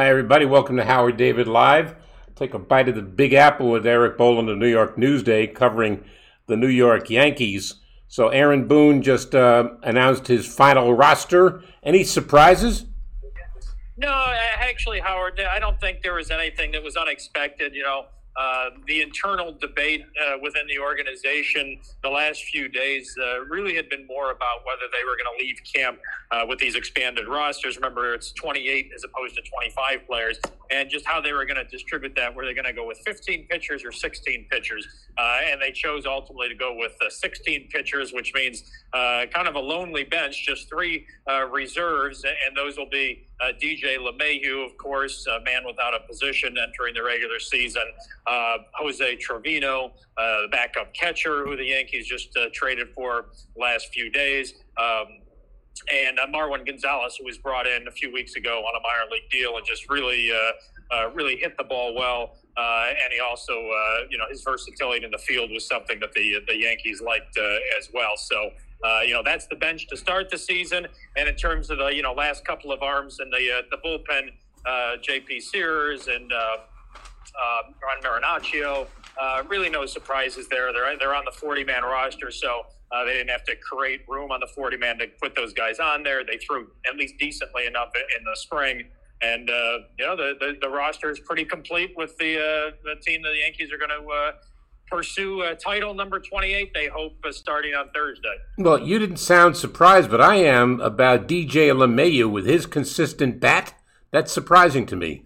Hi, everybody. Welcome to Howard David Live. Take a bite of the Big Apple with Erik Boland of New York Newsday covering the New York Yankees. So, Aaron Boone just uh, announced his final roster. Any surprises? No, actually, Howard, I don't think there was anything that was unexpected. You know, uh, the internal debate uh, within the organization the last few days uh, really had been more about whether they were going to leave camp uh, with these expanded rosters. Remember, it's 28 as opposed to 25 players, and just how they were going to distribute that. Were they going to go with 15 pitchers or 16 pitchers? Uh, and they chose ultimately to go with uh, 16 pitchers, which means kind of a lonely bench, just three reserves, and those will be uh, DJ LeMahieu, of course, a man without a position entering the regular season. Uh, Jose Trevino, uh, the backup catcher, who the Yankees just uh, traded for last few days. Um, and uh, Marwin Gonzalez, who was brought in a few weeks ago on a minor league deal and just really, uh, really hit the ball well. And he also, you know, his versatility in the field was something that the the Yankees liked as well. So, uh, you know, that's the bench to start the season. And in terms of the, you know, last couple of arms in the uh, the bullpen, uh, J.P. Sears and uh, Ron Marinaccio. Uh, really, no surprises there. They're they're on the 40 man roster, so uh, they didn't have to create room on the 40 man to put those guys on there. They threw at least decently enough in the spring, and uh, you know the, the the roster is pretty complete with the uh, the team that the Yankees are going to. Pursue uh, title number 28, they hope, uh, starting on Thursday. Well, you didn't sound surprised, but I am about DJ LeMahieu with his consistent bat. That's surprising to me.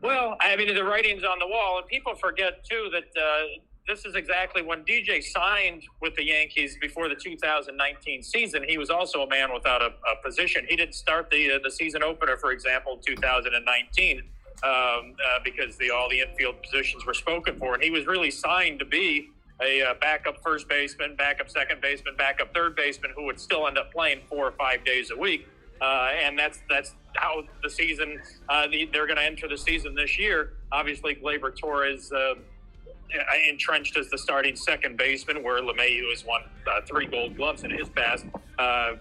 Well, I mean, the writing's on the wall, and people forget too that uh, this is exactly when DJ signed with the Yankees before the 2019 season. He was also a man without a, a position. He didn't start the uh, the season opener, for example, 2019, um, uh, because the all the infield positions were spoken for, and he was really signed to be a uh, backup first baseman, backup second baseman, backup third baseman, who would still end up playing four or five days a week. Uh, and that's that's how the season uh, the, they're going to enter the season this year. Obviously, Gleyber Torres uh, entrenched as the starting second baseman, where LeMahieu has won uh, three Gold Gloves in his past. Uh,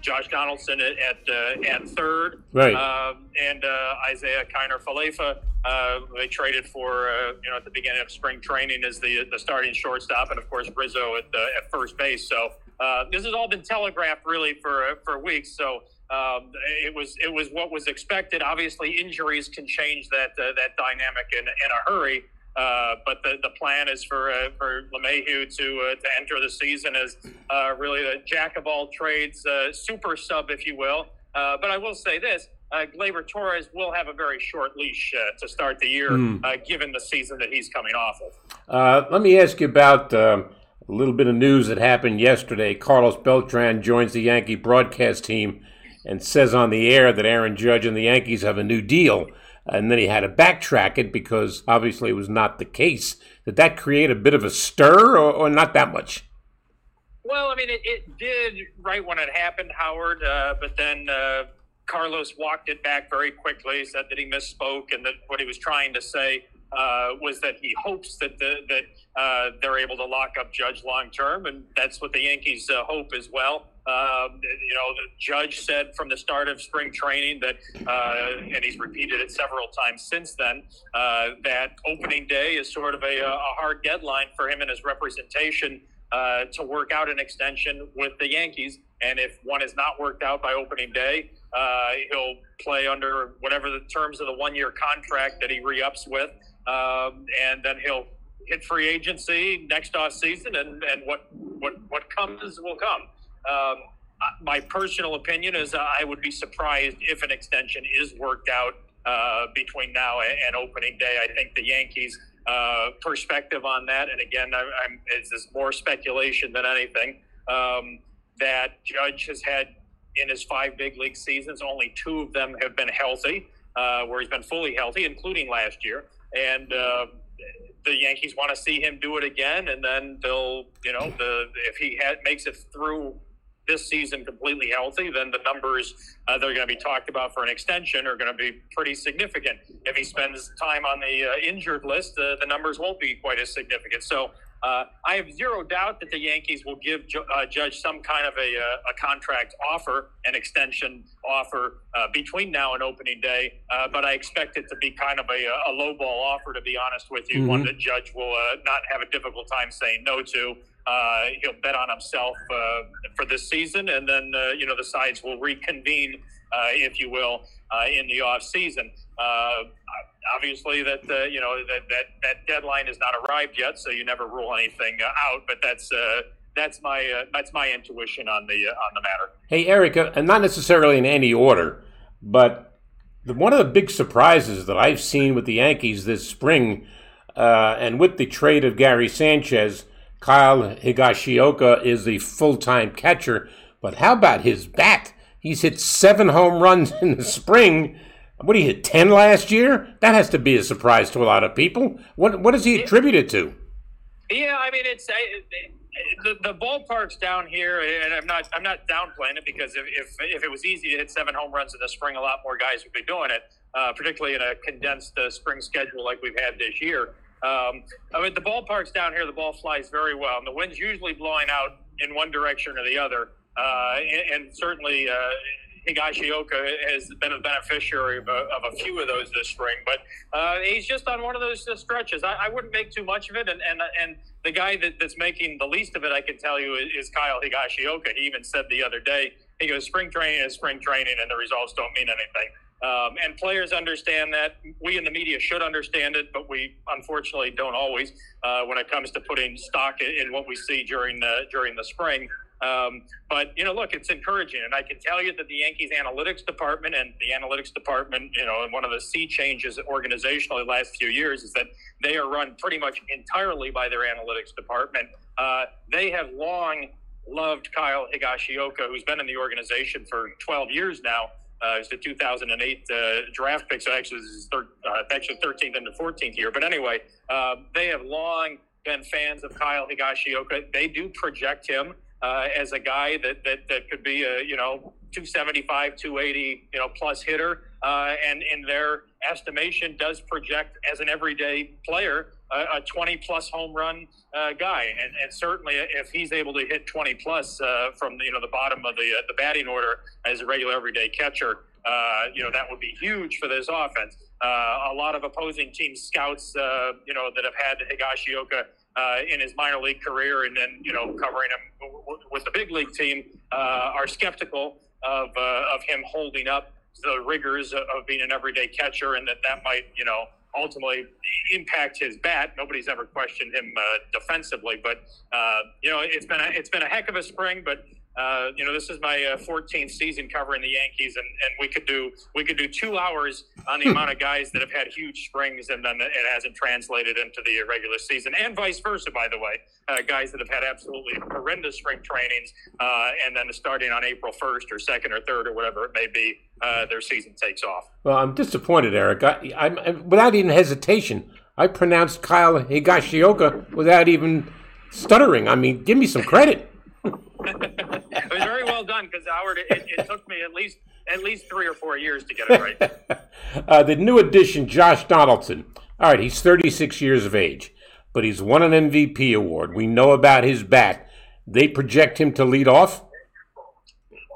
Josh Donaldson at at, uh, at third, Right. Um, and uh, Isiah Kiner Falefa. Uh, they traded for uh, you know at the beginning of spring training as the the starting shortstop, and of course Rizzo at uh, at first base. So uh, this has all been telegraphed really for uh, for weeks. So um, it was it was what was expected. Obviously, injuries can change that uh, that dynamic in, in a hurry. Uh, but the, the plan is for uh, for LeMahieu to uh, to enter the season as uh, really the jack of all trades, uh, super sub, if you will. Uh, but I will say this: uh, Gleyber Torres will have a very short leash uh, to start the year, uh, given the season that he's coming off of. Uh, let me ask you about um, a little bit of news that happened yesterday. Carlos Beltran joins the Yankee broadcast team and says on the air that Aaron Judge and the Yankees have a new deal. And then he had to backtrack it because obviously it was not the case. Did that create a bit of a stir or, or not that much? Well, I mean, it, it did right when it happened, Howard. Uh, but then uh, Carlos walked it back very quickly. Said that he misspoke, and that what he was trying to say uh, was that he hopes that the, that uh, they're able to lock up Judge long term, and that's what the Yankees uh, hope as well. Um, you know, the judge said from the start of spring training that, uh, and he's repeated it several times since then, uh, that opening day is sort of a, a hard deadline for him and his representation uh, to work out an extension with the Yankees. And if one is not worked out by opening day, uh, he'll play under whatever the terms of the one year contract that he re ups with. Um, and then he'll hit free agency next off season, and, and what, what, what comes will come. Um, my personal opinion is I would be surprised if an extension is worked out uh, between now and opening day. I think the Yankees' uh, perspective on that, and again, I, am it's more speculation than anything, um, that Judge has had in his five big league seasons, only two of them have been healthy, uh, where he's been fully healthy, including last year. And uh, the Yankees want to see him do it again, and then they'll, you know, the if he makes it through this season completely healthy, then the numbers uh, that are going to be talked about for an extension are going to be pretty significant. If he spends time on the uh, injured list, uh, the numbers won't be quite as significant. So uh, I have zero doubt that the Yankees will give uh, Judge some kind of a, uh, a, contract offer, an extension offer uh, between now and opening day. Uh, but I expect it to be kind of a, a low ball offer, to be honest with you, mm-hmm. one that Judge will uh, not have a difficult time saying no to. he'll bet on himself for this season, and then you know the sides will reconvene, if you will, in the off season obviously that uh, you know that, that that deadline has not arrived yet, so you never rule anything uh, out. But that's uh, that's my uh, that's my intuition on the uh, on the matter. Hey, Erik, uh, and not necessarily in any order, but the, one of the big surprises that I've seen with the Yankees this spring, and with the trade of Gary Sanchez, Kyle Higashioka is the full time catcher. But how about his bat? He's hit seven home runs in the spring what he hit? Ten last year? That has to be a surprise to a lot of people. What what does he attribute it to? Yeah, I mean it's the, the ballparks down here, and I'm not I'm not downplaying it because if, if, if it was easy to hit seven home runs in the spring, a lot more guys would be doing it. Uh, particularly in a condensed uh, spring schedule like we've had this year. Um, I mean, the ballparks down here, the ball flies very well, and the wind's usually blowing out in one direction or the other. Uh, and, and, certainly, uh, Higashioka has been a beneficiary of a, of a few of those this spring, but uh, he's just on one of those uh, stretches. I, I, wouldn't make too much of it, and and, and the guy that, that's making the least of it, I can tell you, is, is Kyle Higashioka. He even said the other day, he goes, "Spring training is spring training, and the results don't mean anything." Um, and players understand that. We in the media should understand it, but we unfortunately don't always uh, when it comes to putting stock in, in what we see during the during the spring. Um, but you know, look, it's encouraging, and I can tell you that the Yankees analytics department and the analytics department, you know, and one of the sea changes organizationally the last few years is that they are run pretty much entirely by their analytics department. Uh, they have long loved Kyle Higashioka, who's been in the organization for 12 years now. Uh, it's the 2008 uh, draft pick, so actually this is thir- uh, actually 13th and the 14th year. But anyway, uh, they have long been fans of Kyle Higashioka. They do project him uh, as a guy that, that, that could be a, you know, 275, 280, you know, plus hitter. Uh, and in their estimation does project as an everyday player a 20 plus home run uh, guy. And, and, certainly if he's able to hit 20 plus uh, from, you know, the bottom of the, uh, the batting order as a regular everyday catcher, uh, you know, that would be huge for this offense. a lot of opposing team scouts, you know, that have had Higashioka uh, in his minor league career and then, you know, covering him with the big league team uh, are skeptical of, uh, of him holding up the rigors of being an everyday catcher and that that might, you know, ultimately impact his bat. Nobody's ever questioned him uh, defensively, but uh, you know it's been a, it's been a heck of a spring. But uh, you know, this is my uh, 14th season covering the Yankees, and, and we could do we could do two hours on the amount of guys that have had huge springs, and then it hasn't translated into the regular season, and vice versa. By the way, uh, guys that have had absolutely horrendous spring trainings, uh, and then starting on April 1st or 2nd or 3rd or whatever it may be, uh, their season takes off. Well, I'm disappointed, Erik. I, I'm without even hesitation. I pronounced Kyle Higashioka without even stuttering. I mean, give me some credit. It was very well done because Howard. It, it, took me at least at least three or four years to get it right. uh, the new addition, Josh Donaldson. All right, he's 36 years of age, but he's won an MVP award. We know about his bat. They project him to lead off.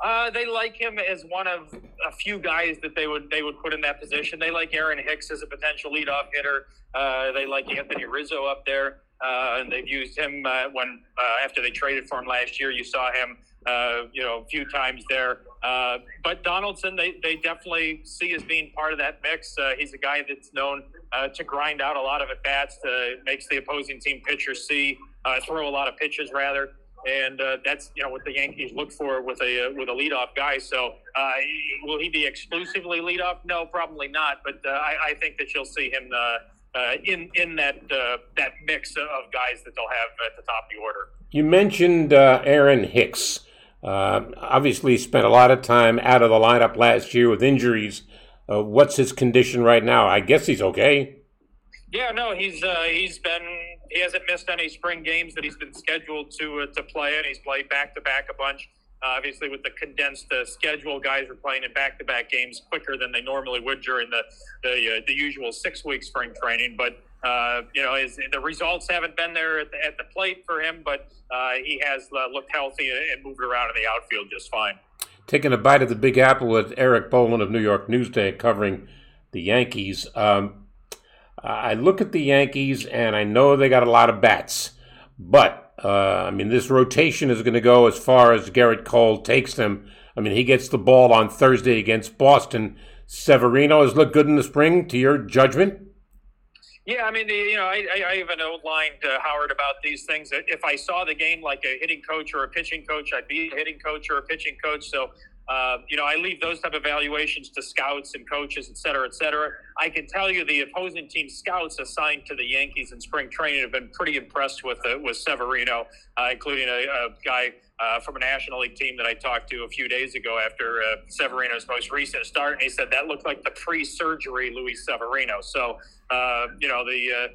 Uh, they like him as one of a few guys that they would they would put in that position. They like Aaron Hicks as a potential leadoff hitter. Uh, they like Anthony Rizzo up there. Uh, and they've used him uh, when uh, after they traded for him last year. You saw him, uh, you know, a few times there. Uh, but Donaldson, they, they definitely see as being part of that mix. He's a guy that's known to grind out a lot of at bats, makes the opposing team pitcher see throw a lot of pitches rather. and uh, that's you know what the Yankees look for with a uh, with a leadoff guy. So uh, will he be exclusively leadoff? No, probably not. But I, I think that you'll see him uh, in in that uh, that mix of guys that they'll have at the top of the order. You mentioned uh, Aaron Hicks. Uh, obviously, spent a lot of time out of the lineup last year with injuries. Uh, what's his condition right now? I guess he's okay. Yeah, no, he's uh, he's been he hasn't missed any spring games that he's been scheduled to uh, to play and He's played back to back a bunch. Uh, obviously, with the condensed uh, schedule, guys are playing in back to back games quicker than they normally would during the the, uh, the usual six week spring training. But uh, you know, the results haven't been there at the, at the plate for him, but uh, he has uh, looked healthy and moved around in the outfield just fine. Taking a bite of the Big Apple with Erik Boland of New York Newsday covering the Yankees. Um, I look at the Yankees and I know they got a lot of bats, but uh, I mean this rotation is going to go as far as Gerrit Cole takes them. I mean he gets the ball on Thursday against Boston. Severino has looked good in the spring, to your judgment. Yeah, I mean, you know, I, I even outlined uh, Howard about these things. If I saw the game like a hitting coach or a pitching coach, I'd be a hitting coach or a pitching coach. So uh, you know, I leave those type of evaluations to scouts and coaches, et cetera, et cetera. I can tell you the opposing team scouts assigned to the Yankees in spring training have been pretty impressed with uh, with Severino, uh, including a, a guy uh, from a National League team that I talked to a few days ago after uh, Severino's most recent start, and he said that looked like the pre-surgery Luis Severino. So, you know, the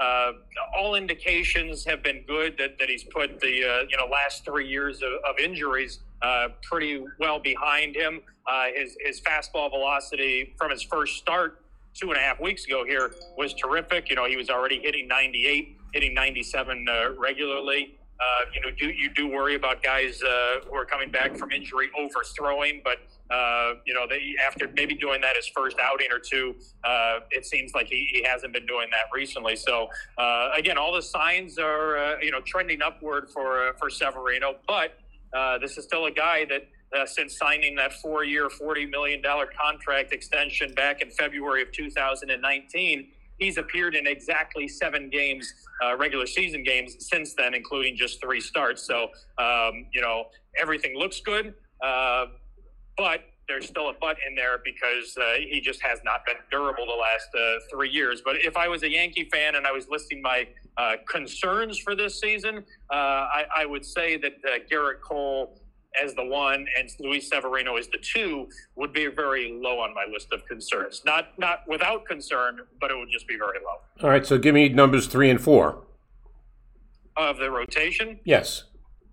uh, all indications have been good that, that he's put the uh, you know last three years of, of injuries uh, pretty well behind him. Uh, his his fastball velocity from his first start two and a half weeks ago here was terrific. You know he was already hitting 98, hitting 97 uh, regularly. Uh, you know, do you do worry about guys who are coming back from injury overthrowing, but uh, you know, they, after maybe doing that his first outing or two, uh, it seems like he, he, hasn't been doing that recently. So uh, again, all the signs are uh, you know trending upward for uh, for Severino, but this is still a guy that. since signing that four-year, forty million dollar contract extension back in February of 2019, he's appeared in exactly seven games, uh, regular season games since then, including just three starts. So, um, you know, everything looks good. Uh, but there's still a butt in there because uh, he just has not been durable the last uh, three years. But if I was a Yankee fan and I was listing my uh, concerns for this season, uh, I, I, would say that uh, Gerrit Cole as the one and Luis Severino as the two would be very low on my list of concerns. Not not without concern, but it would just be very low. All right, so give me numbers three and four of the rotation. Yes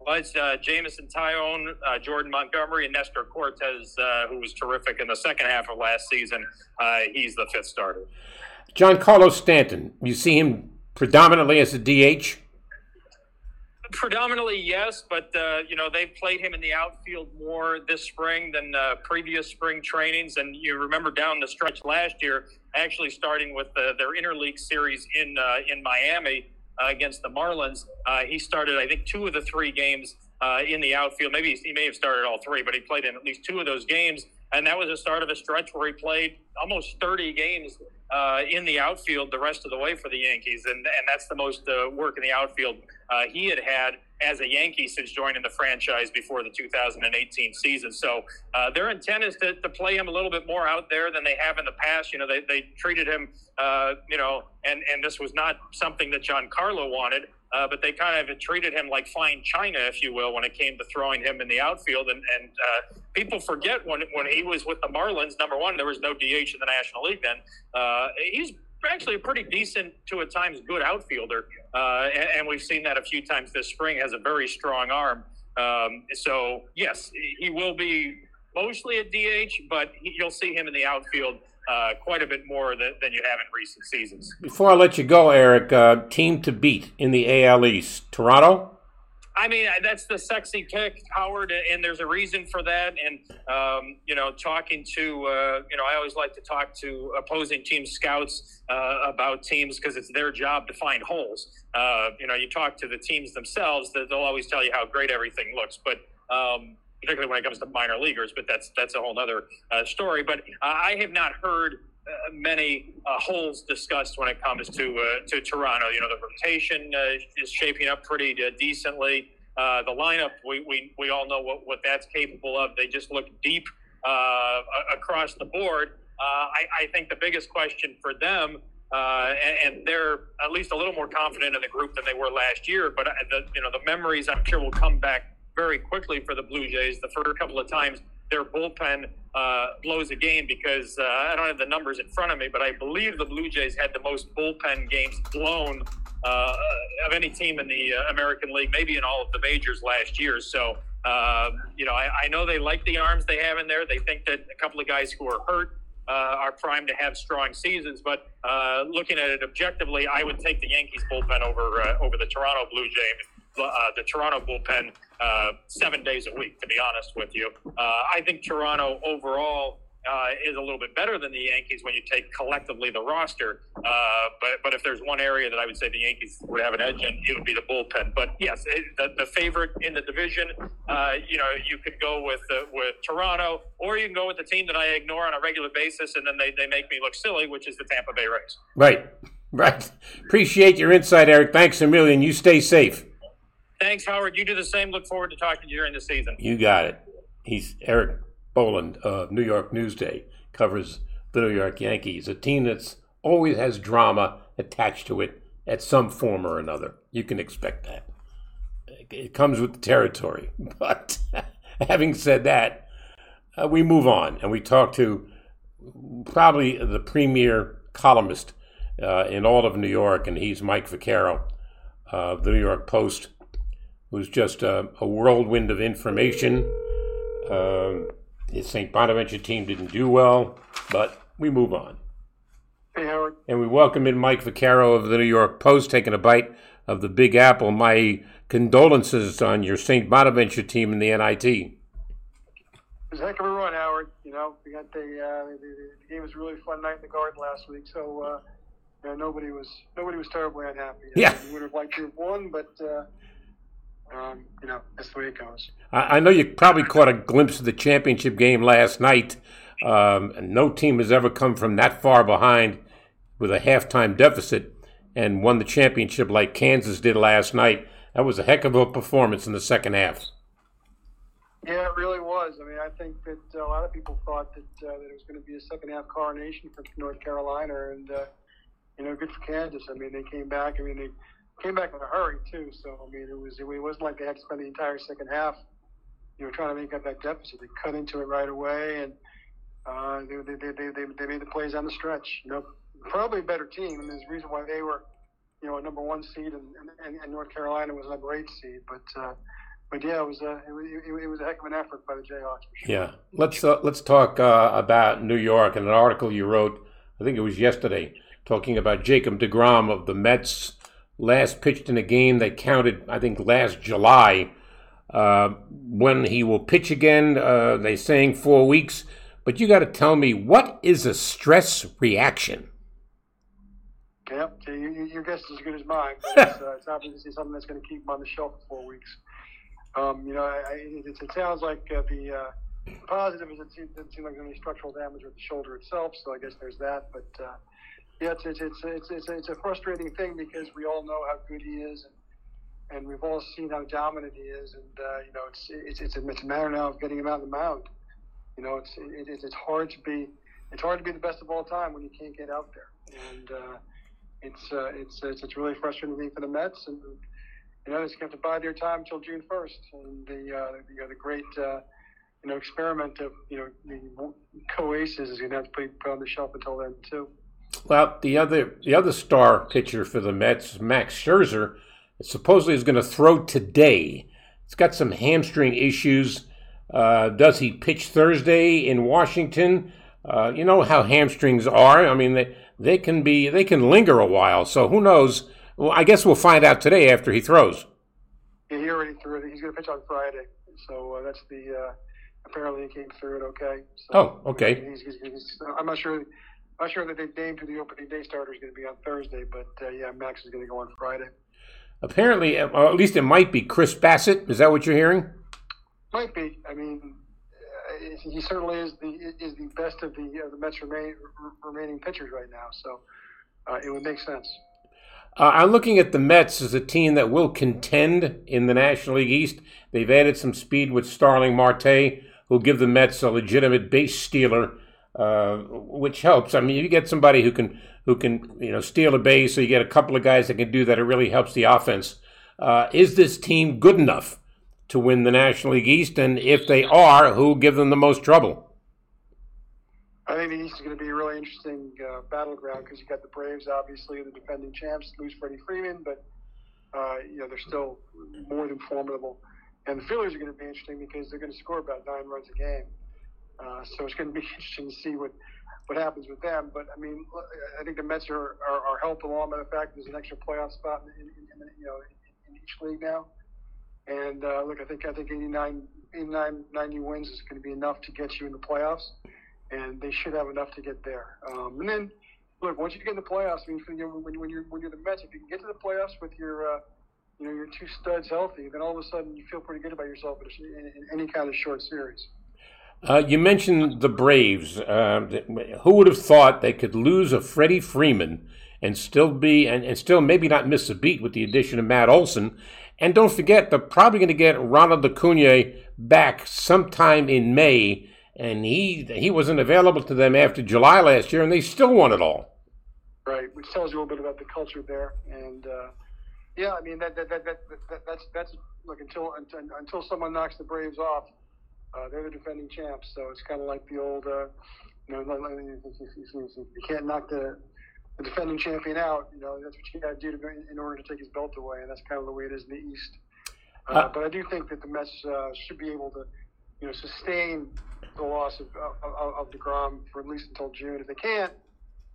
was uh, Jameson Taillon, uh, Jordan Montgomery, and Nestor Cortes, uh, who was terrific in the second half of last season. Uh, he's the fifth starter. Giancarlo Stanton, you see him predominantly as a DH? Predominantly, yes, but uh, you know they've played him in the outfield more this spring than uh, previous spring trainings. And you remember down the stretch last year, actually starting with their interleague series in in Miami, uh, against the Marlins. Uh, he started, I think, two of the three games uh, in the outfield. Maybe he may have started all three, but he played in at least two of those games. And that was the start of a stretch where he played almost 30 games uh, in the outfield the rest of the way for the Yankees. And, and that's the most uh, work in the outfield uh, he had had as a Yankee since joining the franchise before the 2018 season. So uh, their intent is to, to, play him a little bit more out there than they have in the past. You know, they, they treated him, uh, you know, and, and this was not something that Giancarlo wanted. Uh, but they kind of treated him like fine china, if you will, when it came to throwing him in the outfield. And, and uh, people forget when when he was with the Marlins. Number one, there was no DH in the National League then. Uh, he's actually a pretty decent to at times good outfielder, uh, and, and, we've seen that a few times this spring. Has a very strong arm. Um, so yes, he will be mostly a DH, but he, you'll see him in the outfield uh, quite a bit more than, than, you have in recent seasons. Before I let you go, Erik, uh, team to beat in the AL East, Toronto. I mean, that's the sexy pick, Howard, and there's a reason for that. And um, you know, talking to uh, you know, I always like to talk to opposing team scouts uh, about teams because it's their job to find holes. Uh, you know, you talk to the teams themselves; that they'll always tell you how great everything looks, but um, particularly when it comes to minor leaguers. But that's that's a whole other uh, story. But I have not heard uh, many uh, holes discussed when it comes to uh, to Toronto. You know, the rotation uh, is shaping up pretty uh, decently. Uh, the lineup, we, we, we all know what, what that's capable of. They just look deep uh, across the board. Uh, I, I think the biggest question for them uh, and, and, they're at least a little more confident in the group than they were last year. But uh, the, you know, the memories I'm sure will come back very quickly for the Blue Jays. The first couple of times their bullpen uh, blows a game because uh, I don't have the numbers in front of me, but I believe the Blue Jays had the most bullpen games blown uh, of any team in the uh, American League, maybe in all of the majors last year. So, um, you know, I, I know they like the arms they have in there. They think that a couple of guys who are hurt uh, are primed to have strong seasons. But uh, looking at it objectively, I would take the Yankees bullpen over uh, over the Toronto Blue Jays. Uh, the Toronto bullpen uh, seven days a week, to be honest with you. Uh, I think Toronto overall uh, is a little bit better than the Yankees when you take collectively the roster. Uh, but but if there's one area that I would say the Yankees would have an edge in, it would be the bullpen. But yes, it, the, the favorite in the division, uh, you know, you could go with with Toronto, or you can go with the team that I ignore on a regular basis, and then they, they make me look silly, which is the Tampa Bay Rays. Right, right. Appreciate your insight, Erik. Thanks a million. You stay safe. Thanks, Howard. You do the same. Look forward to talking to you during the season. You got it. He's Erik Boland of New York Newsday covers the New York Yankees, a team that's always has drama attached to it at some form or another. You can expect that. It comes with the territory. But having said that, uh, we move on and we talk to probably the premier columnist uh, in all of New York, and he's Mike Vaccaro of the New York Post, who's just a, a whirlwind of information. Um, the St. Bonaventure team didn't do well, but we move on. Hey, Howard. And we welcome in Mike Vaccaro of the New York Post, taking a bite of the Big Apple. My condolences on your St. Bonaventure team in the NIT. It was a heck of a run, Howard. You know, we got the, uh, the, the game was a really fun night in the Garden last week, so uh, yeah, nobody was nobody was terribly unhappy. Yeah, we would have liked to have won, but uh, um, you know, that's the way it goes. I, I, know you probably caught a glimpse of the championship game last night. Um, no team has ever come from that far behind with a halftime deficit and won the championship like Kansas did last night. That was a heck of a performance in the second half. Yeah, it really was. I mean, I think that a lot of people thought that, uh, that it was going to be a second half coronation for North Carolina, and uh, you know, good for Kansas. I mean, they came back. I mean, they came back in a hurry too. So I mean, it was it wasn't like they had to spend the entire second half, you know, trying to make up that deficit. They cut into it right away, and uh, they, they, they, they, made the plays on the stretch. You know, probably a better team, and there's a reason why they were, you know, a number one seed, and, and, and North Carolina was a number eight seed. But uh, but yeah, it was a it, it, it was a heck of an effort by the Jayhawks. Sure. Yeah, let's uh, let's talk uh, about New York and an article you wrote. I think it was yesterday, talking about Jacob Degrom of the Mets last pitched in a game that counted, I think, last July. Uh, when he will pitch again, uh, they're saying four weeks. But you got to tell me, what is a stress reaction? Yep, yeah, your guess is as good as mine. But it's, uh, it's obviously something that's going to keep him on the shelf for four weeks. Um, you know, I, I, it, it, sounds like uh, the uh, positive is it doesn't seem like there's any structural damage with the shoulder itself, so I guess there's that. But uh, yeah, it's it's it's it's, it's, it's a frustrating thing because we all know how good he is, and, and we've all seen how dominant he is, and uh, you know it's it's it's a, it's a matter now of getting him on the mound. You know, it's it, it's hard to be it's hard to be the best of all time when you can't get out there, and uh, it's uh, it's it's it's really frustrating thing for the Mets, and you know, it's going to have to bide their time until June first, and the uh, you know the great. Uh, you know, experiment of you know the co-aces is going to have to be put on the shelf until then too. Well, the other the other star pitcher for the Mets, Max Scherzer, supposedly is going to throw today. He's got some hamstring issues. Uh, does he pitch Thursday in Washington? Uh, you know how hamstrings are. I mean, they they can be they can linger a while. So who knows? Well, I guess we'll find out today after he throws. Yeah, he already threw it. He's going to pitch on Friday. So uh, that's the uh, apparently he came through it okay. So, oh, okay. He's, he's, he's, I'm not sure not sure that they've named who the opening day starter is going to be on Thursday, but uh, yeah, Max is going to go on Friday. Apparently, uh, or at least it might be Chris Bassitt. Is that what you're hearing? Might be. I mean, uh, he certainly is the is the best of the of the Mets remain, remaining pitchers right now. So uh, it would make sense. Uh, I'm looking at the Mets as a team that will contend in the National League East. They've added some speed with Starling Marte, who'll give the Mets a legitimate base stealer, uh, which helps. I mean, you get somebody who can who can you know steal a base, so you get a couple of guys that can do that. It really helps the offense. Uh, is this team good enough to win the National League East? And if they are, who give them the most trouble? I think the East is going to be a really interesting uh, battleground because you've got the Braves, obviously, the defending champs, lose Freddie Freeman, but uh, you know they're still more than formidable. And the Phillies are going to be interesting because they're going to score about nine runs a game. Uh, so it's going to be interesting to see what what happens with them. But I mean, I think the Mets are, are, are helped along by the fact there's an extra playoff spot in, in, in you know in, in each league now. And uh, look, I think I think 89, 89, 90 wins is going to be enough to get you in the playoffs and they should have enough to get there. Um, and then, look, once you get in the playoffs, I mean, when you're, when you're when you're the Mets, if you can get to the playoffs with your uh, you know your two studs healthy, then all of a sudden you feel pretty good about yourself in any kind of short series. Uh, you mentioned the Braves. Uh, who would have thought they could lose a Freddie Freeman and still be and, and still maybe not miss a beat with the addition of Matt Olson? And don't forget, they're probably going to get Ronald Acuna back sometime in May and he he wasn't available to them after July last year, and they still won it all. Right, which tells you a little bit about the culture there, and uh, yeah, I mean that that, that, that, that that's that's look until until, until someone knocks the Braves off, uh, they're the defending champs. So it's kind of like the old, uh, you know, you can't knock the the defending champion out. You know, that's what you got to do to, in order to take his belt away, and that's kind of the way it is in the East. Uh, uh, but I do think that the Mets uh, should be able to, you know, sustain the loss of, of, of DeGrom for at least until June. If they can't,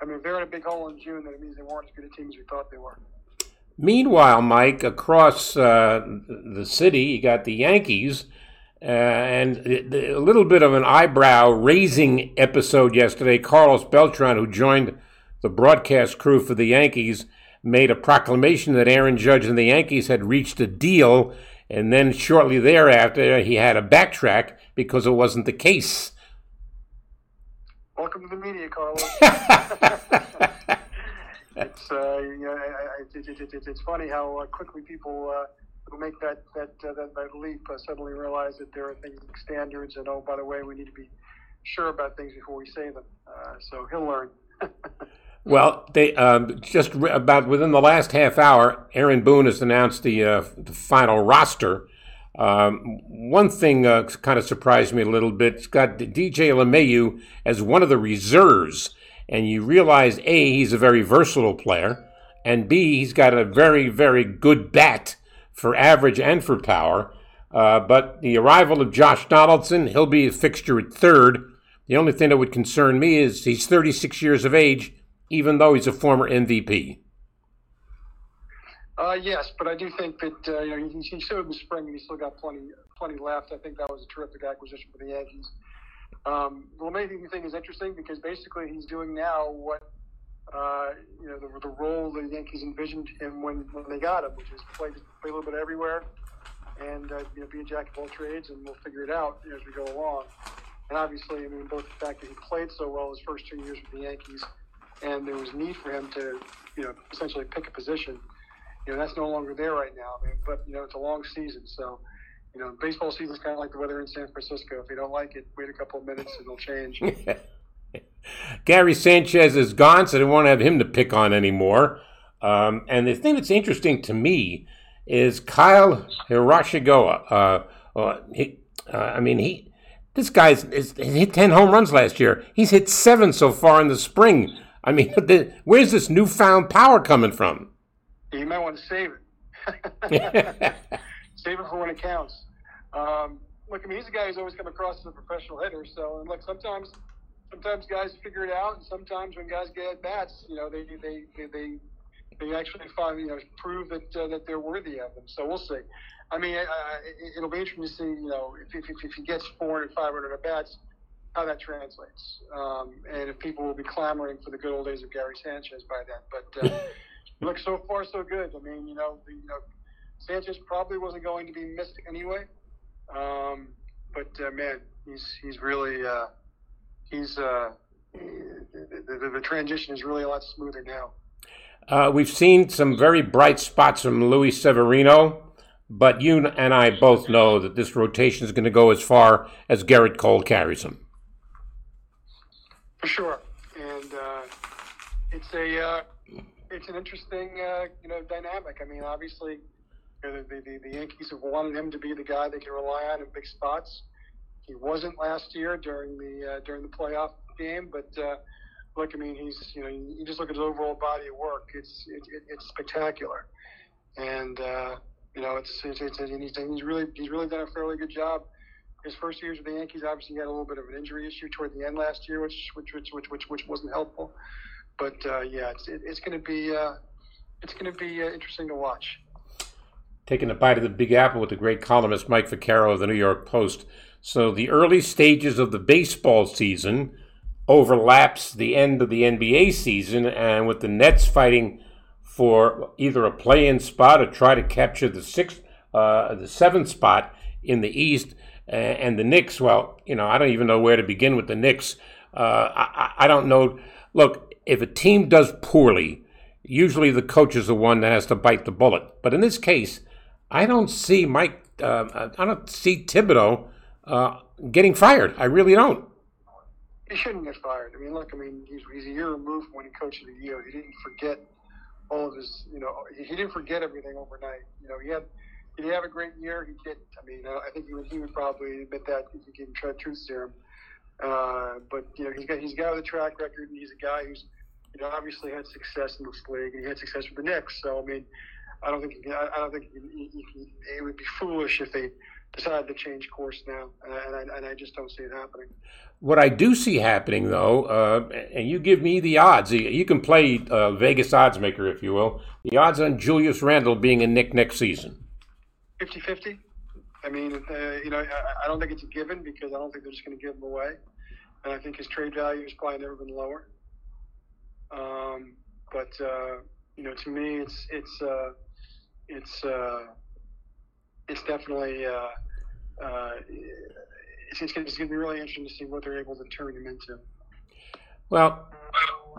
I mean, if they're in a big hole in June, then it means they weren't as good a team as we thought they were. Meanwhile, Mike, across uh, the city, you got the Yankees. Uh, and a little bit of an eyebrow raising episode yesterday. Carlos Beltran, who joined the broadcast crew for the Yankees, made a proclamation that Aaron Judge and the Yankees had reached a deal and then shortly thereafter, he had a backtrack because it wasn't the case. Welcome to the media, Carlos. it's uh, you know, it's funny how uh, quickly people uh, who make that that uh, that, that leap uh, suddenly realize that there are things like standards, and oh, by the way, we need to be sure about things before we say them. Uh, so he'll learn. Well, they um, just re- about within the last half hour, Aaron Boone has announced the, uh, the final roster. Um, one thing uh, kind of surprised me a little bit. It's got DJ LeMahieu as one of the reserves, and you realize a he's a very versatile player, and b he's got a very very good bat for average and for power. Uh, but the arrival of Josh Donaldson, he'll be a fixture at third. The only thing that would concern me is he's 36 years of age even though he's a former MVP? Uh, yes, but I do think that uh, you know he, he showed in the spring and he's still got plenty plenty left. I think that was a terrific acquisition for the Yankees. Um, the amazing thing is interesting because basically he's doing now what uh, you know the, the role the Yankees envisioned him when, when they got him, which is play play a little bit everywhere and uh, you know be a jack of all trades, and we'll figure it out as we go along. And obviously, I mean, both the fact that he played so well his first two years with the Yankees and there was need for him to, you know, essentially pick a position. You know, that's no longer there right now. I mean, but you know, it's a long season, so you know, baseball season is kind of like the weather in San Francisco. If you don't like it, wait a couple of minutes and it'll change. Gary Sanchez is gone, so they won't have him to pick on anymore. Um, and the thing that's interesting to me is Kyle Higashioka. Uh, uh, he, uh, I mean, he this guy's is, hit ten home runs last year. He's hit seven so far in the spring. I mean, the, where's this newfound power coming from? You might want to save it. save it for when it counts. Um, look, I mean, he's a guy who's always come across as a professional hitter. So, and look, sometimes, sometimes guys figure it out, and sometimes when guys get at bats, you know, they they they they, they actually find you know prove that uh, that they're worthy of them. So we'll see. I mean, uh, it'll be interesting to see, you know, if, if, if he gets 400, 500 at bats, how that translates, um, and if people will be clamoring for the good old days of Gary Sanchez by then. But uh, look, so far so good. I mean, you know, the, you know, Sanchez probably wasn't going to be missed anyway, um, but uh, man, he's he's really uh, he's uh, the, the, the transition is really a lot smoother now. Uh, we've seen some very bright spots from Luis Severino, but you and I both know that this rotation is going to go as far as Gerrit Cole carries him. For sure, and uh, it's a uh, it's an interesting uh, you know dynamic. I mean, obviously, the, the the Yankees have wanted him to be the guy they can rely on in big spots. He wasn't last year during the uh, during the playoff game, but uh, look, I mean, he's you know you just look at his overall body of work. It's it, it, it's spectacular, and uh, you know it's it's, it's and he's, he's really he's really done a fairly good job. His first years with the Yankees, obviously, he had a little bit of an injury issue toward the end last year, which which which which which, which wasn't helpful. But uh, yeah, it's it, it's going to be uh, it's going to be uh, interesting to watch. Taking a bite of the Big Apple with the great columnist Mike Vaccaro of the New York Post. So the early stages of the baseball season overlaps the end of the NBA season, and with the Nets fighting for either a play-in spot or try to capture the sixth, uh, the seventh spot in the East, and the Knicks. Well, you know, I don't even know where to begin with the Knicks. Uh, I, I don't know. Look, if a team does poorly, usually the coach is the one that has to bite the bullet. But in this case, I don't see Mike. Uh, I don't see Thibodeau uh, getting fired. I really don't. He shouldn't get fired. I mean, look, I mean, he's, he's a year removed from when he coached the Yale. He didn't forget all of his, you know, he, he didn't forget everything overnight. You know, he had, did he have a great year? He didn't. I mean, uh, I think he would, he would probably admit that if you gave him try truth serum. Uh, but you know, he's got he's with a track record, and he's a guy who's, you know, obviously had success in this league, and he had success with the Knicks. So I mean, I don't think he, I, I don't think he, he, he, it would be foolish if they decided to change course now, and I, and I just don't see it happening. What I do see happening, though, uh, and you give me the odds. You can play uh, Vegas odds maker, if you will. The odds on Julius Randle being a Knick next season. 50-50. I mean, uh, you know, I, I don't think it's a given because I don't think they're just going to give him away, and I think his trade value has probably never been lower. Um, but uh, you know, to me, it's it's uh, it's uh, it's definitely uh, uh, it's, it's going to be really interesting to see what they're able to turn him into. Well,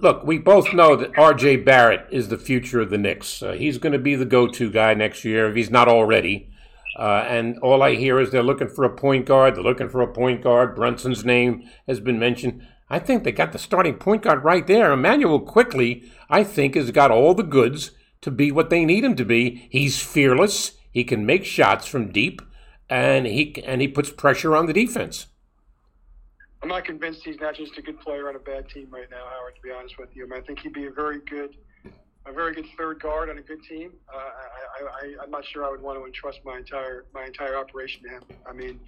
look, we both know that R.J. Barrett is the future of the Knicks. Uh, he's going to be the go-to guy next year if he's not already. Uh, and all I hear is they're looking for a point guard. They're looking for a point guard. Brunson's name has been mentioned. I think they got the starting point guard right there. Immanuel Quickley, I think, has got all the goods to be what they need him to be. He's fearless. He can make shots from deep, and he and he puts pressure on the defense. I'm not convinced he's not just a good player on a bad team right now, Howard. To be honest with you, I, mean, I think he'd be a very good, a very good third guard on a good team. Uh, I, I, I, I'm not sure I would want to entrust my entire my entire operation to him. I mean,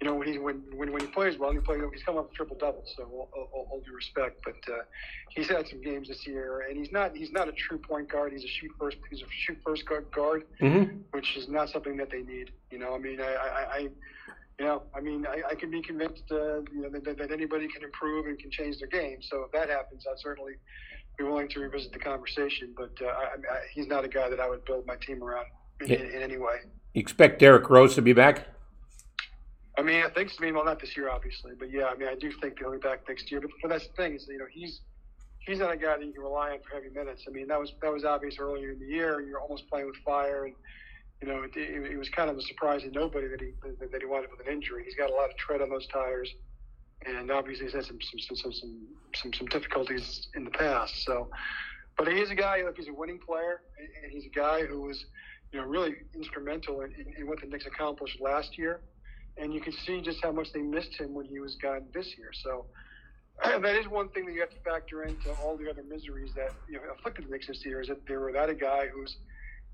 you know, when he when when, when he plays well, he plays. He's come up with triple doubles, so all, all, all due respect. But uh, he's had some games this year, and he's not he's not a true point guard. He's a shoot first. He's a shoot first guard, guard Mm-hmm. which is not something that they need. You know, I mean, I, I, I you know, I mean, I, I can be convinced, uh, you know, that, that anybody can improve and can change their game. So if that happens, I'd certainly be willing to revisit the conversation. But uh, I, I, he's not a guy that I would build my team around in, Yeah. in, in any way. You expect Derrick Rose to be back? I mean, I think. I mean, well, not this year, obviously, but yeah, I mean, I do think he'll be back next year. But, but that's the thing is, you know, he's he's not a guy that you can rely on for heavy minutes. I mean, that was that was obvious earlier in the year. You're almost playing with fire, and you know, it, it, it was kind of a surprise to nobody that he that, that he wound up with an injury. He's got a lot of tread on those tires, and obviously he's had some some some some some, some difficulties in the past. So, but he is a guy. He's a winning player, and and he's a guy who was, you know, really instrumental in, in, in what the Knicks accomplished last year. And you can see just how much they missed him when he was gone this year. So that is one thing that you have to factor into all the other miseries that you know afflicted the Knicks this year. Is that they were without a guy who's,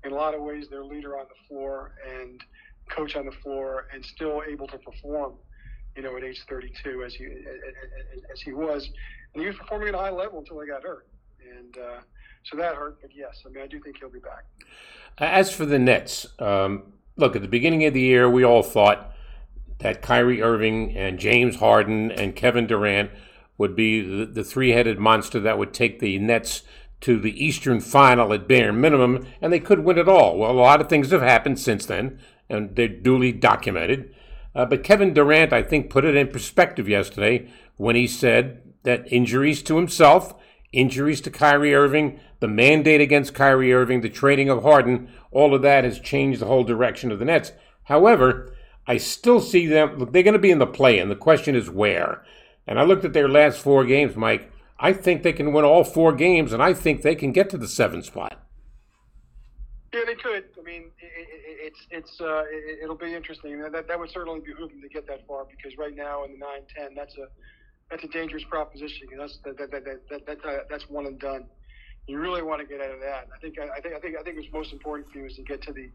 in a lot of ways, their leader on the floor and coach on the floor, and still able to perform. You know, at age 32, as he as he was, and he was performing at a high level until he got hurt, and uh, so that hurt. But yes, I mean, I do think he'll be back. As for the Nets, um, look, at the beginning of the year, we all thought that Kyrie Irving and James Harden and Kevin Durant would be the, the three headed monster that would take the Nets to the Eastern final at bare minimum, and they could win it all. Well, a lot of things have happened since then, and they're duly documented. Uh, but Kevin Durant, I think, put it in perspective yesterday when he said that injuries to himself, injuries to Kyrie Irving, the mandate against Kyrie Irving, the trading of Harden, all of that has changed the whole direction of the Nets. However, I still see them, Look, they're going to be in the play, and the question is where. And I looked at their last four games, Mike. I think they can win all four games, and I think they can get to the seventh spot. Yeah, they could. I mean, it's it's uh, it, it'll be interesting. That that would certainly behoove them to get that far because right now in the nine ten, that's a that's a dangerous proposition that's that, that, that, that, that, that, that's one and done. You really want to get out of that. I think I think I think I think what's most important for you is to get to the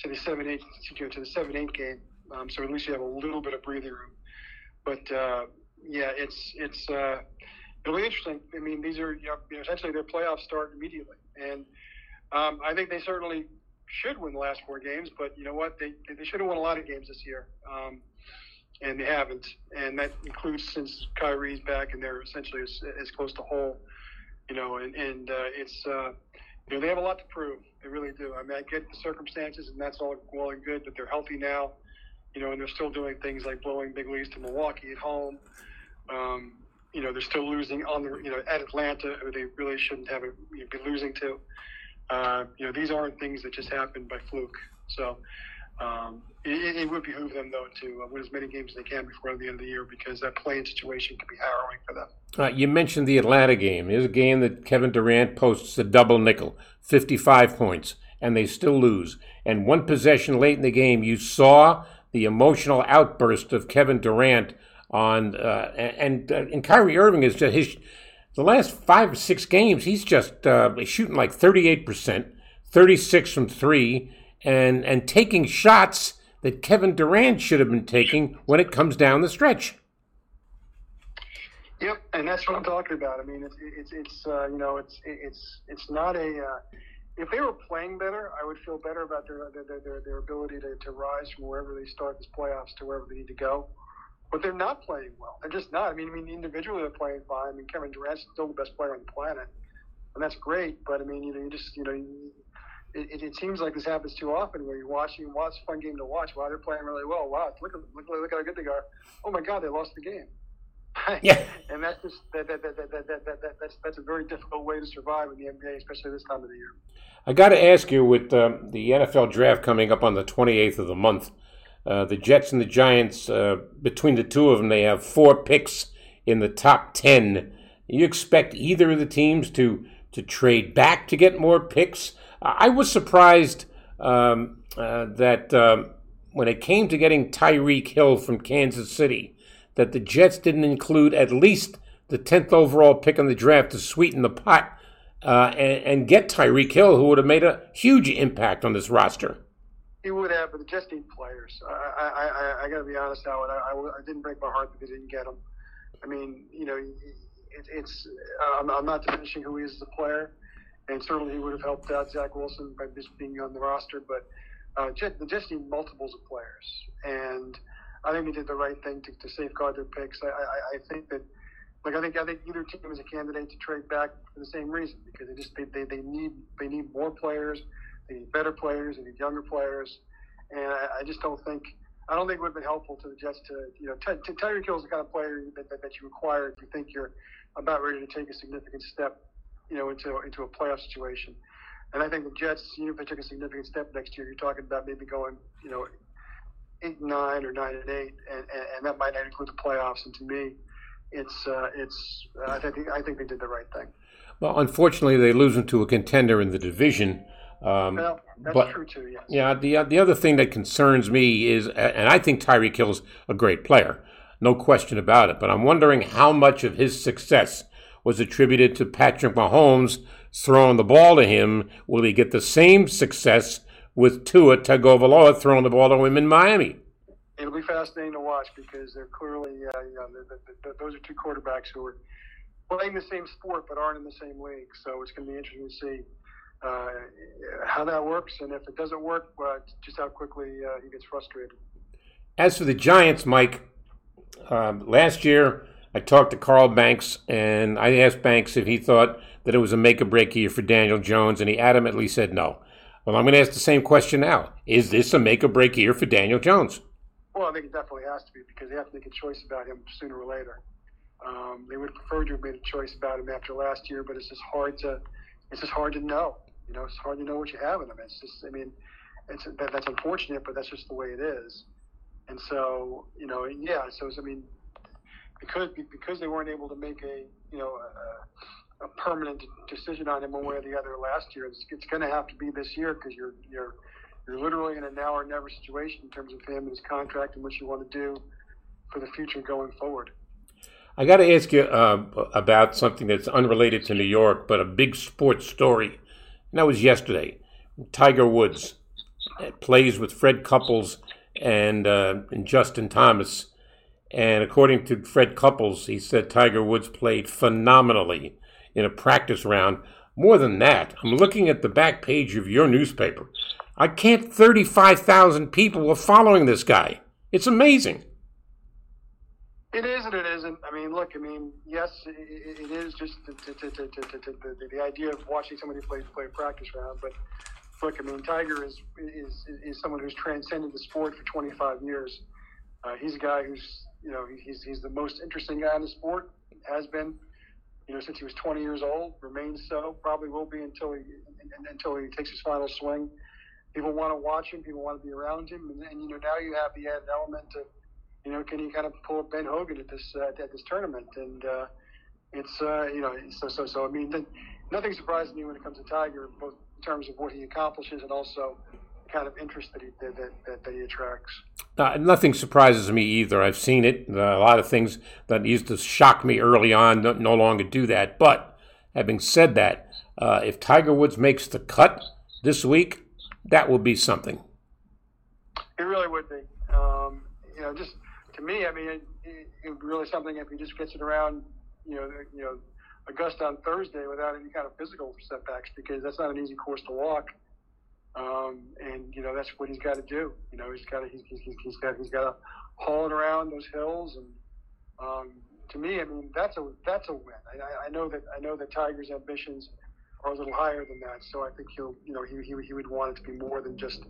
to the seven eight to, to the seven eight game. Um, so at least you have a little bit of breathing room. But uh, yeah, it's it's uh, it'll be interesting. I mean, these are you know, essentially their playoffs start immediately, and um, I think they certainly should win the last four games. But you know what? They they should have won a lot of games this year, um, and they haven't. And that includes since Kyrie's back, and they're essentially as, as close to whole. You know, and and uh, it's uh, you know they have a lot to prove. They really do. I mean, I get the circumstances, and that's all well and good, but they're healthy now. You know, and they're still doing things like blowing big leads to Milwaukee at home. Um, you know, they're still losing on the, you know, at Atlanta, who they really shouldn't have a, be losing to. Uh, you know, these aren't things that just happen by fluke. So um, it, it would behoove them, though, to uh, win as many games as they can before the end of the year because that playing situation can be harrowing for them. Uh, you mentioned the Atlanta game. Here's a game that Kevin Durant posts a double nickel, 55 points, and they still lose. And one possession late in the game, you saw the emotional outburst of Kevin Durant on uh, and uh, and Kyrie Irving is just his the last five or six games he's just uh, shooting like 38%, 36 from 3 and and taking shots that Kevin Durant should have been taking when it comes down the stretch. Yep, and that's what I'm talking about. I mean, it's it's it's uh, you know it's it's it's not a. Uh, if they were playing better, I would feel better about their their their, their ability to, to rise from wherever they start this playoffs to wherever they need to go. But they're not playing well. They're just not. I mean, I mean individually they're playing fine. I mean, Kevin Durant's still the best player on the planet, and that's great. But I mean, you know, you just you know. You, it, it, seems like this happens too often where you're watching, wow, it's a fun game to watch. Wow, they're playing really well. Wow, look at look, look at how good they are. Oh my God, they lost the game. yeah. And that's just that, that, that, that, that, that, that, that's that's a very difficult way to survive in the NBA, especially this time of the year. I got to ask you, with um, the NFL draft coming up on the 28th of the month, uh, the Jets and the Giants, uh, between the two of them, they have four picks in the top 10. You expect either of the teams to to trade back to get more picks? I was surprised um, uh, that um, when it came to getting Tyreek Hill from Kansas City, that the Jets didn't include at least the 10th overall pick in the draft to sweeten the pot uh, and, and, get Tyreek Hill, who would have made a huge impact on this roster. He would have, but the Jets need players. I, I, I, I got to be honest, Howard. I, I, I, didn't break my heart that they didn't get him. I mean, you know, it, it's I'm, I'm not diminishing who he is as a player, and certainly he would have helped out Zach Wilson by just being on the roster. But uh, Jet, the Jets need multiples of players, and I think they did the right thing to, to safeguard their picks. I, I, I think that, like I think I think either team is a candidate to trade back for the same reason because they just they, they, they need they need more players, they better players, they need younger players, and I, I just don't think I don't think it would have been helpful to the Jets to you know Ty, Tyreek Hill is the kind of player that, that, that you require if you think you're about ready to take a significant step you know into into a playoff situation. And I think the Jets, even if they took a significant step next year, you're talking about maybe going, you know, eight nine or nine and eight, and, and, and that might not include the playoffs. And to me, it's uh, it's uh, I think I think they did the right thing. Well, unfortunately, they lose into a contender in the division. Um, well, that's but, true too. Yes. Yeah. The the other thing that concerns me is, and I think Tyreek Hill's a great player, no question about it. But I'm wondering how much of his success was attributed to Patrick Mahomes throwing the ball to him. Will he get the same success with Tua Tagovailoa throwing the ball to him in Miami. It'll be fascinating to watch because they're clearly, uh, you know, the, the, the, those are two quarterbacks who are playing the same sport but aren't in the same league. So it's going to be interesting to see uh, how that works, and if it doesn't work, uh, just how quickly uh, he gets frustrated. As for the Giants, Mike, um, last year I talked to Carl Banks, and I asked Banks if he thought that it was a make or break year for Daniel Jones, and he adamantly said no. Well, I'm going to ask the same question now. Is this a make or break year for Daniel Jones? Well, I think it definitely has to be because they have to make a choice about him sooner or later. Um, they would prefer to have made a choice about him after last year, but it's just hard to it's just hard to know. You know, it's hard to know what you have in him. It's just, I mean, it's that, that's unfortunate, but that's just the way it is. And so, you know, yeah. So I mean, because because they weren't able to make a you know a, a permanent decision on him one way or the other last year, it's, it's going to have to be this year because you're you're you're literally in a now or never situation in terms of him and his contract and what you want to do for the future going forward. I got to ask you uh, about something that's unrelated to New York, but a big sports story. And that was yesterday. Tiger Woods uh, plays with Fred Couples and, uh, and Justin Thomas. And according to Fred Couples, he said Tiger Woods played phenomenally in a practice round. More than that, I'm looking at the back page of your newspaper. I can't 35,000 people are following this guy. It's amazing. It is and it isn't. I mean, look. I mean, yes, it, is just to, to, the, the idea of watching somebody play play a practice round. But look, I mean, Tiger is is is someone who's transcended the sport for 25 years. Uh, he's a guy who's you know he's he's the most interesting guy in the sport. Has been you know since he was 20 years old. Remains so. Probably will be until he until he takes his final swing. People want to watch him. People want to be around him. And, and you know now you have the added element of you know, can he kind of pull Ben Hogan at this uh, at this tournament? And uh, it's uh, you know, so so so. I mean, nothing surprises me when it comes to Tiger, both in terms of what he accomplishes and also the kind of interest that he that that, that he attracts. Uh, nothing surprises me either. I've seen it. Uh, a lot of things that used to shock me early on no, no longer do that. But having said that, uh, if Tiger Woods makes the cut this week, that will be something. It really would be. Um, you know, just to me, I mean, it, it, it really something if he just gets it around, you know, you know, Augusta on Thursday without any kind of physical setbacks because that's not an easy course to walk. Um, and you know that's what he's got to do. You know he's got to he's, he's, he's got he's got to haul it around those hills. And um, to me, I mean that's a that's a win. I, I know that I know that Tiger's ambitions are a little higher than that. So I think he'll you know he he, he would want it to be more than just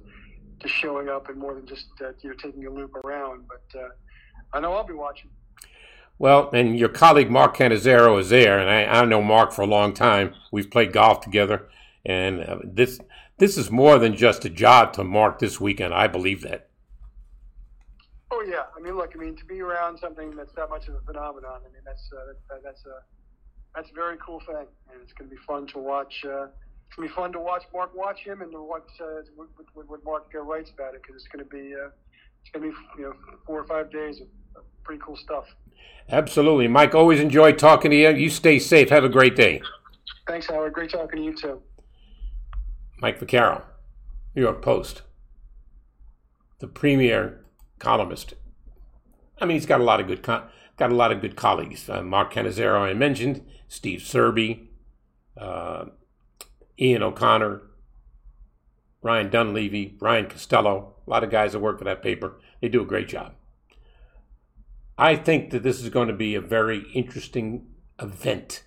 just showing up and more than just uh, you know taking a loop around. But uh, I know I'll be watching. Well, and your colleague Mark Cannizzaro is there, and I, I know Mark for a long time. We've played golf together, and uh, this this is more than just a job to Mark this weekend. I believe that. Oh yeah, I mean, look, I mean, to be around something that's that much of a phenomenon, I mean, that's uh, that, that's a that's a very cool thing, and it's going to be fun to watch. Uh, it's going to be fun to watch Mark watch him and to watch uh, what, what, what Mark uh, writes about it because it's going to be uh, it's going to be you know four or five days of, pretty cool stuff. Absolutely, Mike. Always enjoy talking to you. You stay safe. Have a great day. Thanks, Howard. Great talking to you too. Mike Vaccaro, New York Post, the premier columnist. I mean, he's got a lot of good got a lot of good colleagues. Uh, Mark Cannizzaro, I mentioned, Steve Serby, uh, Ian O'Connor, Ryan Dunleavy, Brian Costello, a lot of guys that work for that paper. They do a great job. I think that this is going to be a very interesting event.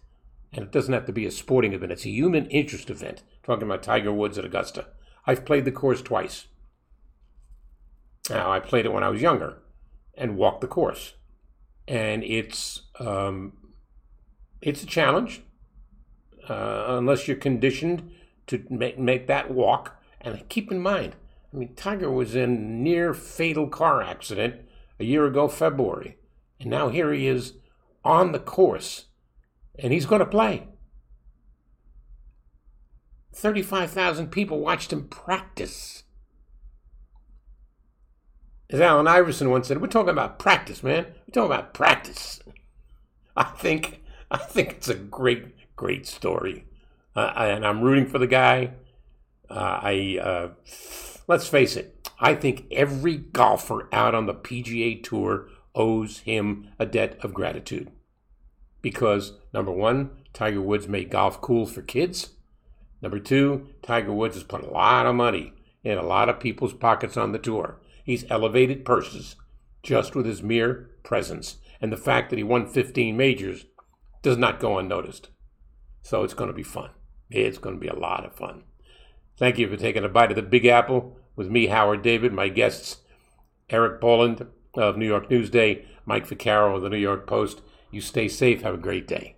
And it doesn't have to be a sporting event, it's a human interest event. Talking about Tiger Woods at Augusta. I've played the course twice. Now, I played it when I was younger and walked the course. And it's um, it's a challenge uh, unless you're conditioned to make, make that walk. And keep in mind, I mean, Tiger was in near fatal car accident a year ago, February. And now here he is on the course, and he's going to play. 35,000 people watched him practice. As Allen Iverson once said, we're talking about practice, man. We're talking about practice. I think I think it's a great, great story. Uh, and I'm rooting for the guy. Uh, I uh, let's face it. I think every golfer out on the PGA Tour owes him a debt of gratitude. Because number one, Tiger Woods made golf cool for kids. Number two, Tiger Woods has put a lot of money in a lot of people's pockets on the tour. He's elevated purses just with his mere presence. And the fact that he won 15 majors does not go unnoticed. So it's going to be fun. It's going to be a lot of fun. Thank you for taking a bite of the Big Apple with me, Howard David, my guests, Erik Boland of New York Newsday, Mike Vaccaro of the New York Post, You stay safe. Have a great day.